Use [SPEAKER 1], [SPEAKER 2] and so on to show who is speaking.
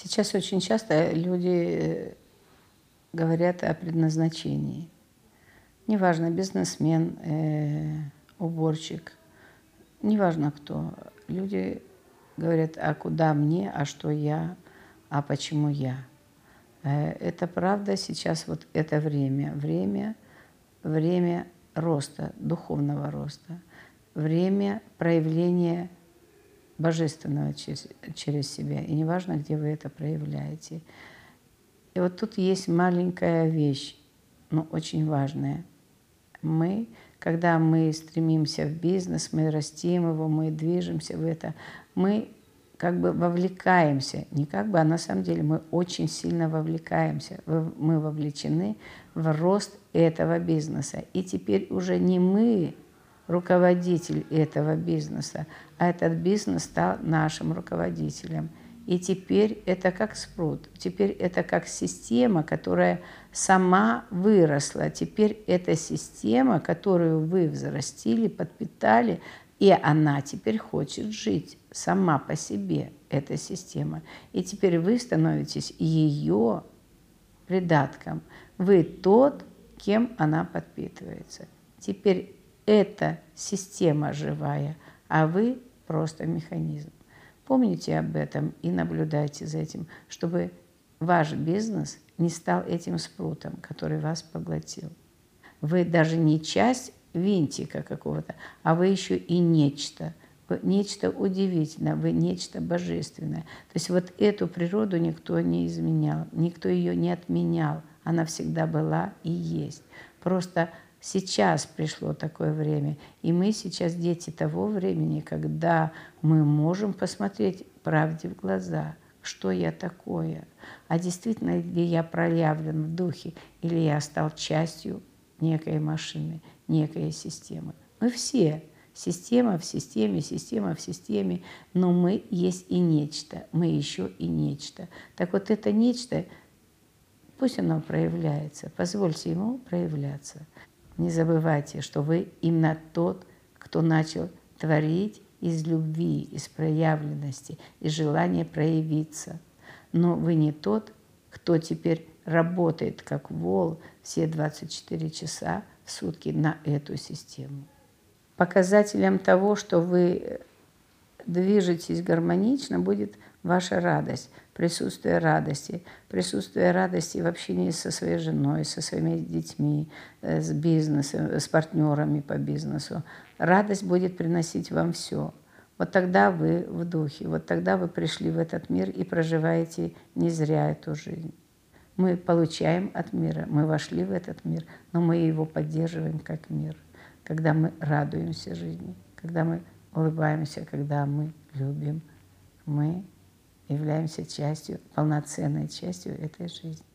[SPEAKER 1] Сейчас очень часто люди э, говорят о предназначении. Неважно, бизнесмен, э, уборщик, неважно кто. Люди говорят, а куда мне, а что я, а почему я. Э, это правда сейчас вот это время, время, время роста, духовного роста, время проявления божественного через, через себя. И неважно, где вы это проявляете. И вот тут есть маленькая вещь, но очень важная. Мы, когда мы стремимся в бизнес, мы растим его, мы движемся в это, мы как бы вовлекаемся, не как бы, а на самом деле мы очень сильно вовлекаемся. Мы вовлечены в рост этого бизнеса. И теперь уже не мы руководитель этого бизнеса, а этот бизнес стал нашим руководителем. И теперь это как спрут, теперь это как система, которая сама выросла. Теперь это система, которую вы взрастили, подпитали, и она теперь хочет жить сама по себе, эта система. И теперь вы становитесь ее придатком. Вы тот, кем она подпитывается. Теперь это система живая, а вы просто механизм. Помните об этом и наблюдайте за этим, чтобы ваш бизнес не стал этим спрутом, который вас поглотил. Вы даже не часть винтика какого-то, а вы еще и нечто. Вы нечто удивительное, вы нечто божественное. То есть вот эту природу никто не изменял, никто ее не отменял. Она всегда была и есть. Просто Сейчас пришло такое время, и мы сейчас дети того времени, когда мы можем посмотреть правде в глаза, что я такое, а действительно ли я проявлен в духе, или я стал частью некой машины, некой системы. Мы все. Система в системе, система в системе, но мы есть и нечто, мы еще и нечто. Так вот это нечто, пусть оно проявляется, позвольте ему проявляться. Не забывайте, что вы именно тот, кто начал творить из любви, из проявленности, из желания проявиться. Но вы не тот, кто теперь работает как вол все 24 часа в сутки на эту систему. Показателем того, что вы движетесь гармонично, будет ваша радость, присутствие радости, присутствие радости в общении со своей женой, со своими детьми, э, с бизнесом, с партнерами по бизнесу. Радость будет приносить вам все. Вот тогда вы в духе, вот тогда вы пришли в этот мир и проживаете не зря эту жизнь. Мы получаем от мира, мы вошли в этот мир, но мы его поддерживаем как мир, когда мы радуемся жизни, когда мы улыбаемся, когда мы любим, мы являемся частью, полноценной частью этой жизни.